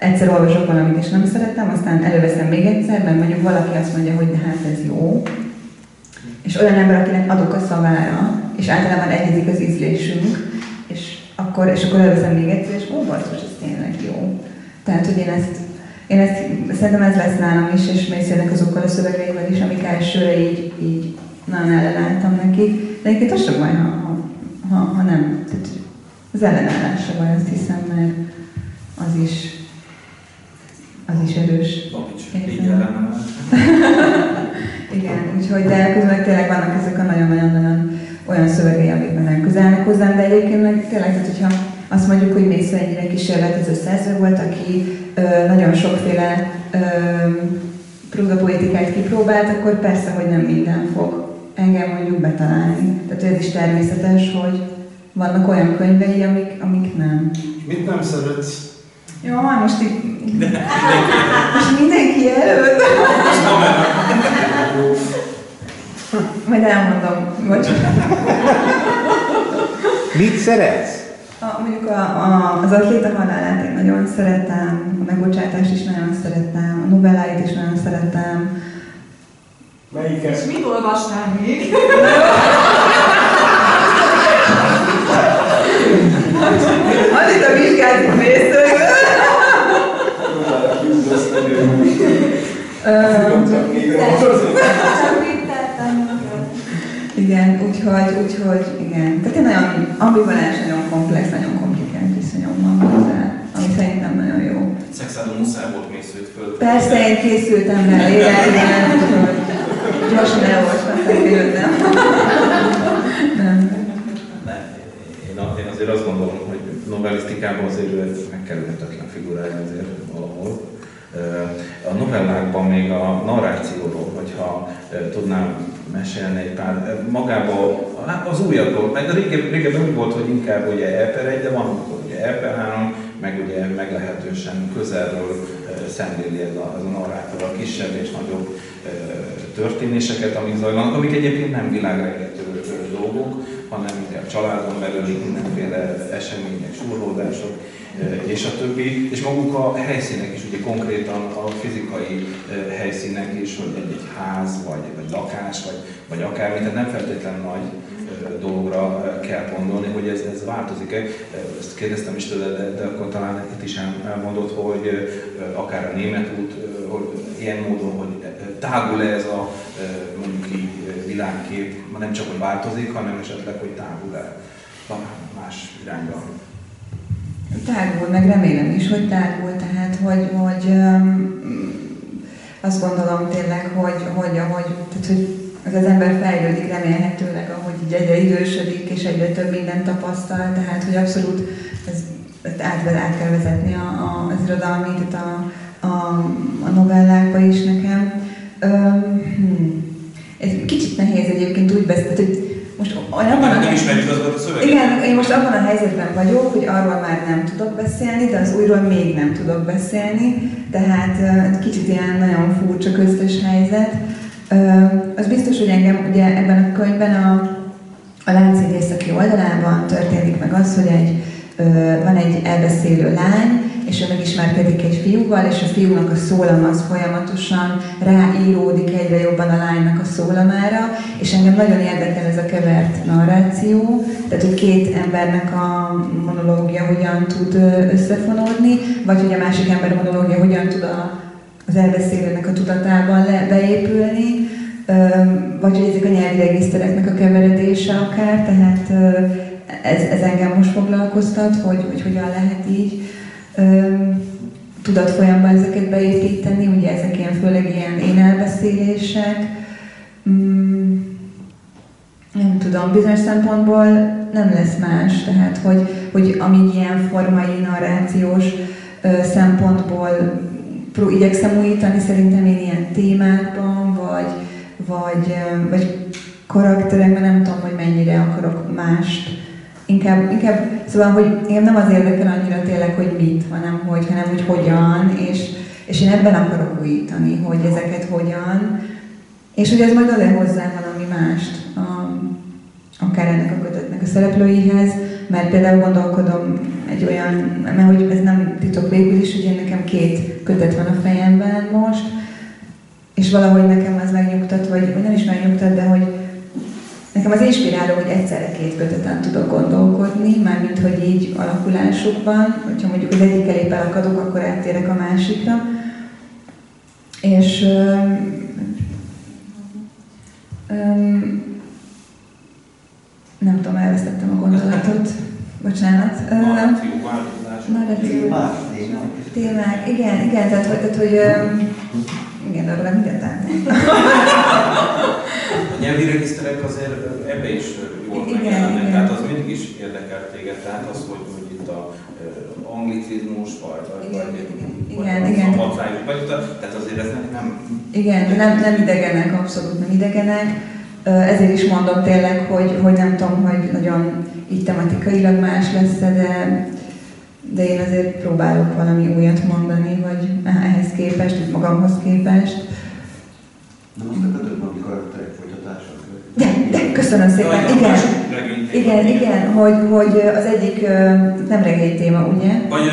egyszer olvasok valamit és nem szeretem, aztán előveszem még egyszer, mert mondjuk valaki azt mondja, hogy de hát ez jó. És olyan ember, akinek adok a szavára, és általában egyezik az ízlésünk, és akkor, és akkor előveszem még egyszer, és ó, basszus, ez tényleg jó. Tehát, hogy én ezt, én ezt, szerintem ez lesz nálam is, és Mészének azokkal a szövegeivel is, amik elsőre így, így nagyon ellenálltam neki. De egyébként az sem baj, ha, ha, ha nem. Tehát az ellenállása van, azt hiszem, mert az is, az is erős. Igen, úgyhogy de közben tényleg vannak ezek a nagyon-nagyon-nagyon olyan szövegei, amik nagyon közelnek hozzám, de egyébként meg tényleg, tehát hogyha azt mondjuk, hogy Mésző ennyire kísérletező szerző volt, aki ö, nagyon sokféle ö, prózapoetikát kipróbált, akkor persze, hogy nem minden fog engem mondjuk betalálni. Tehát ez is természetes, hogy vannak olyan könyvei, amik, amik nem. Mit nem szeretsz? Jó, most így... most mindenki előtt. Majd elmondom, bocsánat. Mit szeretsz? A, mondjuk a, a, az atléta halálát én nagyon szeretem, a megbocsátást is nagyon szeretem, a novelláit is nagyon szeretem, Melyiket? És mit olvastál még? Az itt a vizsgált mészőről. Úgyhogy, úgyhogy, igen. Tehát én nagyon ambivalens, nagyon komplex, nagyon komplikált viszonyom van hozzá, ami szerintem nagyon jó. Szexádon muszáj volt mészőt föl. Persze, én készültem rá, igen, úgyhogy Gyorsan elolvastam, jöttem. Nem. Én, azért azt gondolom, hogy novellisztikában azért ő egy megkerülhetetlen figurája azért valahol. A novellákban még a narrációról, hogyha tudnám mesélni egy pár, magában hát az újakról, meg a régebben, régebben úgy volt, hogy inkább ugye Elper 1, de van amikor ugye Elper 3, meg ugye meglehetősen közelről szemléli ez a, ez a narrátor a kisebb és nagyobb történéseket, amik zajlanak, amik egyébként nem világregető dolgok, hanem inkább családon belüli mindenféle események, surlódások, és a többi, és maguk a helyszínek is, ugye konkrétan a fizikai helyszínek is, hogy egy-egy ház, vagy, vagy lakás, vagy, vagy akármi, tehát nem feltétlenül nagy dologra kell gondolni, hogy ez, ez változik-e. Ezt kérdeztem is tőle, de, de akkor talán itt is elmondott, hogy akár a német út, hogy ilyen módon, hogy tágul-e ez a mondjuk így világkép, nem csak hogy változik, hanem esetleg, hogy tágul-e más irányba. Tágul, meg remélem is, hogy tágul, tehát hogy, hogy azt gondolom tényleg, hogy, hogy, ahogy, tehát, hogy az, az ember fejlődik remélhetőleg, ahogy így egyre idősödik, és egyre több mindent tapasztal, tehát hogy abszolút ez, ezt át, át kell vezetni a, a, az irodalmi, tehát a, a, a novellákba is nekem. Um, hmm. Ez kicsit nehéz egyébként úgy beszélni, most abban a, nem ismerjük azokat a szöveget. Igen, én most abban a helyzetben vagyok, hogy arról már nem tudok beszélni, de az újról még nem tudok beszélni, tehát kicsit ilyen nagyon furcsa köztes helyzet. Az biztos, hogy engem ugye ebben a könyvben a, a láncid északi oldalában történik meg az, hogy egy, van egy elbeszélő lány, és ő megismerkedik egy fiúval, és a fiúnak a szólam az folyamatosan ráíródik egyre jobban a lánynak a szólamára, és engem nagyon érdekel ez a kevert narráció, tehát hogy két embernek a monológia hogyan tud összefonódni, vagy hogy a másik ember monológia hogyan tud a, az elbeszélőnek a tudatában le, beépülni, vagy hogy ezek a nyelvi regisztereknek a keveredése akár, tehát ez, ez engem most foglalkoztat, hogy, hogy hogyan lehet így tudatfolyamban ezeket beépíteni, ugye ezek ilyen főleg ilyen én elbeszélések. Mm, nem tudom, bizonyos szempontból nem lesz más, tehát hogy, hogy amíg ilyen formai, narrációs szempontból igyekszem újítani, szerintem én ilyen témákban, vagy, vagy, vagy karakterekben nem tudom, hogy mennyire akarok mást. Inkább, inkább szóval, hogy én nem az érdekel annyira tényleg, hogy mit, hanem hogy, hanem hogy hogyan, és, és én ebben akarok újítani, hogy ezeket hogyan, és hogy ez majd ad hozzá valami mást, a, akár ennek a kötetnek a szereplőihez, mert például gondolkodom egy olyan, mert hogy ez nem titok végül is, ugye nekem két kötet van a fejemben most, és valahogy nekem az megnyugtat, vagy, vagy nem is megnyugtat, de hogy nekem az inspiráló, hogy egyszerre két köteten tudok gondolkodni, mármint hogy így alakulásukban, hogyha mondjuk az egyik elé belakadok, akkor áttérek a másikra. És öm, öm, nem tudom, elvesztettem a gondolatot. Bocsánat. Narratív. Témák. Igen, igen, tehát, tehát, hogy igen, nem mindent A nyelvi regiszterek azért ebbe is jól megjelennek, tehát az mindig is érdekelt téged, tehát az, hogy, hogy itt a anglicizmus, vagy, vagy, igen, vagy, igen, vagy igen. a vagy, tehát azért ez nem... Igen, nem, nem idegenek, abszolút nem idegenek. Ezért is mondom tényleg, hogy, hogy nem tudom, hogy nagyon így tematikailag más lesz de de én azért próbálok valami újat mondani, vagy ehhez képest, vagy magamhoz képest. Nem azt a kötött karakterek folytatása? De, de, köszönöm szépen, Jaj, igen. Igen, igen, igen, hogy, hogy az egyik nem regény téma, ugye? Vagy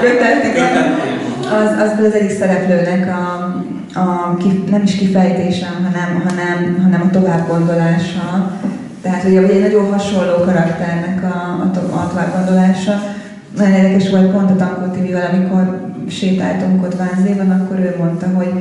Kötet, igen. Az, az az egyik szereplőnek a, a kif, nem is kifejtése, hanem, hanem, hanem a továbbgondolása tehát hogy egy nagyon hasonló karakternek a, a, a továbbgondolása. Nagyon érdekes volt pont a Tankó TV-vel, amikor sétáltunk ott Vánzéban, akkor ő mondta, hogy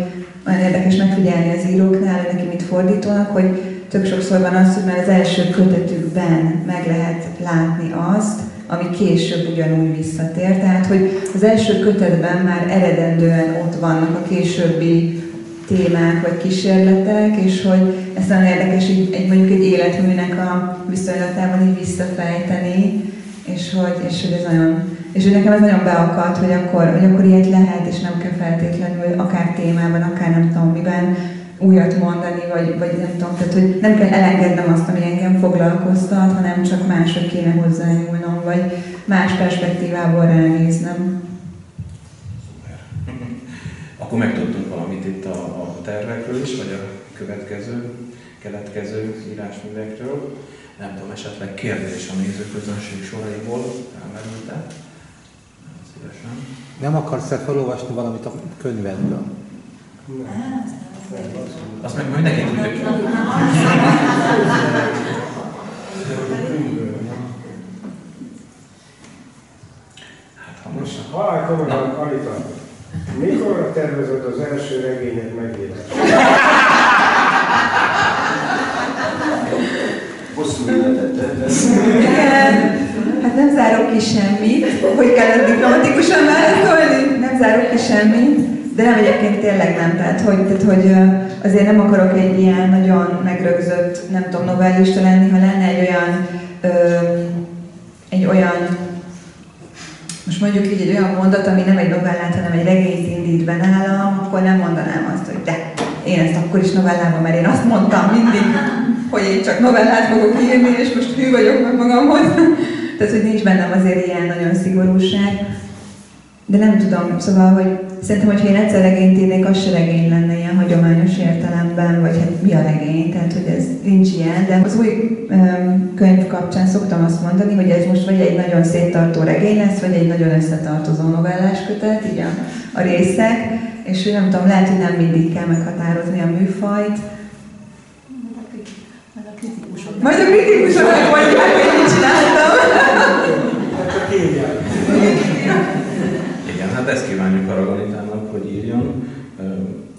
nagyon érdekes megfigyelni az íróknál, hogy neki mit fordítónak, hogy tök sokszor van az, hogy már az első kötetükben meg lehet látni azt, ami később ugyanúgy visszatér. Tehát, hogy az első kötetben már eredendően ott vannak a későbbi témák vagy kísérletek, és hogy ez nagyon érdekes így, egy, mondjuk egy életműnek a viszonylatában így visszafejteni, és hogy, és hogy ez nagyon, és hogy nekem ez nagyon beakadt, hogy akkor, hogy akkor ilyet lehet, és nem kell feltétlenül akár témában, akár nem tudom miben újat mondani, vagy, vagy nem tudom, tehát hogy nem kell elengednem azt, ami engem foglalkoztat, hanem csak máshogy kéne hozzányúlnom, vagy más perspektívából ránéznem. Akkor megtudtunk valamit itt a, a tervekről is, vagy a következő, keletkező írásművekről. Nem tudom, esetleg kérdés a nézőközönség soraiból elmerült-e? Szívesen. Nem akarsz-e felolvasni valamit a könyvedből? Azt meg mindenki tudja. Hát, ha most... Halálkoron, Anita, mikor tervezed az első regényed megírását? Hosszú életet Igen. Hát nem zárok ki semmit, hogy kell ezt diplomatikusan válaszolni, nem zárok ki semmit, de nem egyébként tényleg nem, tehát hogy, tehát hogy azért nem akarok egy ilyen nagyon megrögzött, nem tudom, novellista lenni, ha lenne egy olyan, ö, egy olyan most mondjuk így egy olyan mondat, ami nem egy novellát, hanem egy regényt indít be nálam, akkor nem mondanám azt, hogy de, én ezt akkor is novellában, mert én azt mondtam mindig, hogy én csak novellát fogok írni, és most hű vagyok meg magamhoz. Tehát, hogy nincs bennem azért ilyen nagyon szigorúság. De nem tudom, szóval, hogy szerintem, hogyha én egyszer regényt írnék, az se regény lenne ilyen hagyományos értelemben, vagy hát mi a regény, tehát hogy ez nincs ilyen, de az új öm, könyv kapcsán szoktam azt mondani, hogy ez most vagy egy nagyon széttartó regény lesz, vagy egy nagyon összetartozó novellás kötet, így a, a részek, és hogy nem tudom, lehet, hogy nem mindig kell meghatározni a műfajt. Majd a kritikusoknak mondják, hogy mit csináltam. Csak írják. Igen, hát ezt kívánjuk Aragonitának, hogy írjon.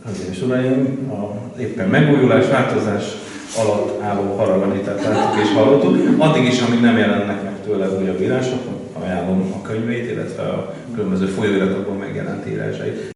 Hölgyeim és uraim, a éppen megújulás, változás alatt álló Haragonitát láttuk és hallottuk. Addig is, amíg nem jelennek meg tőle újabb írások, ajánlom a könyveit, illetve a különböző folyóiratokban megjelent írásait.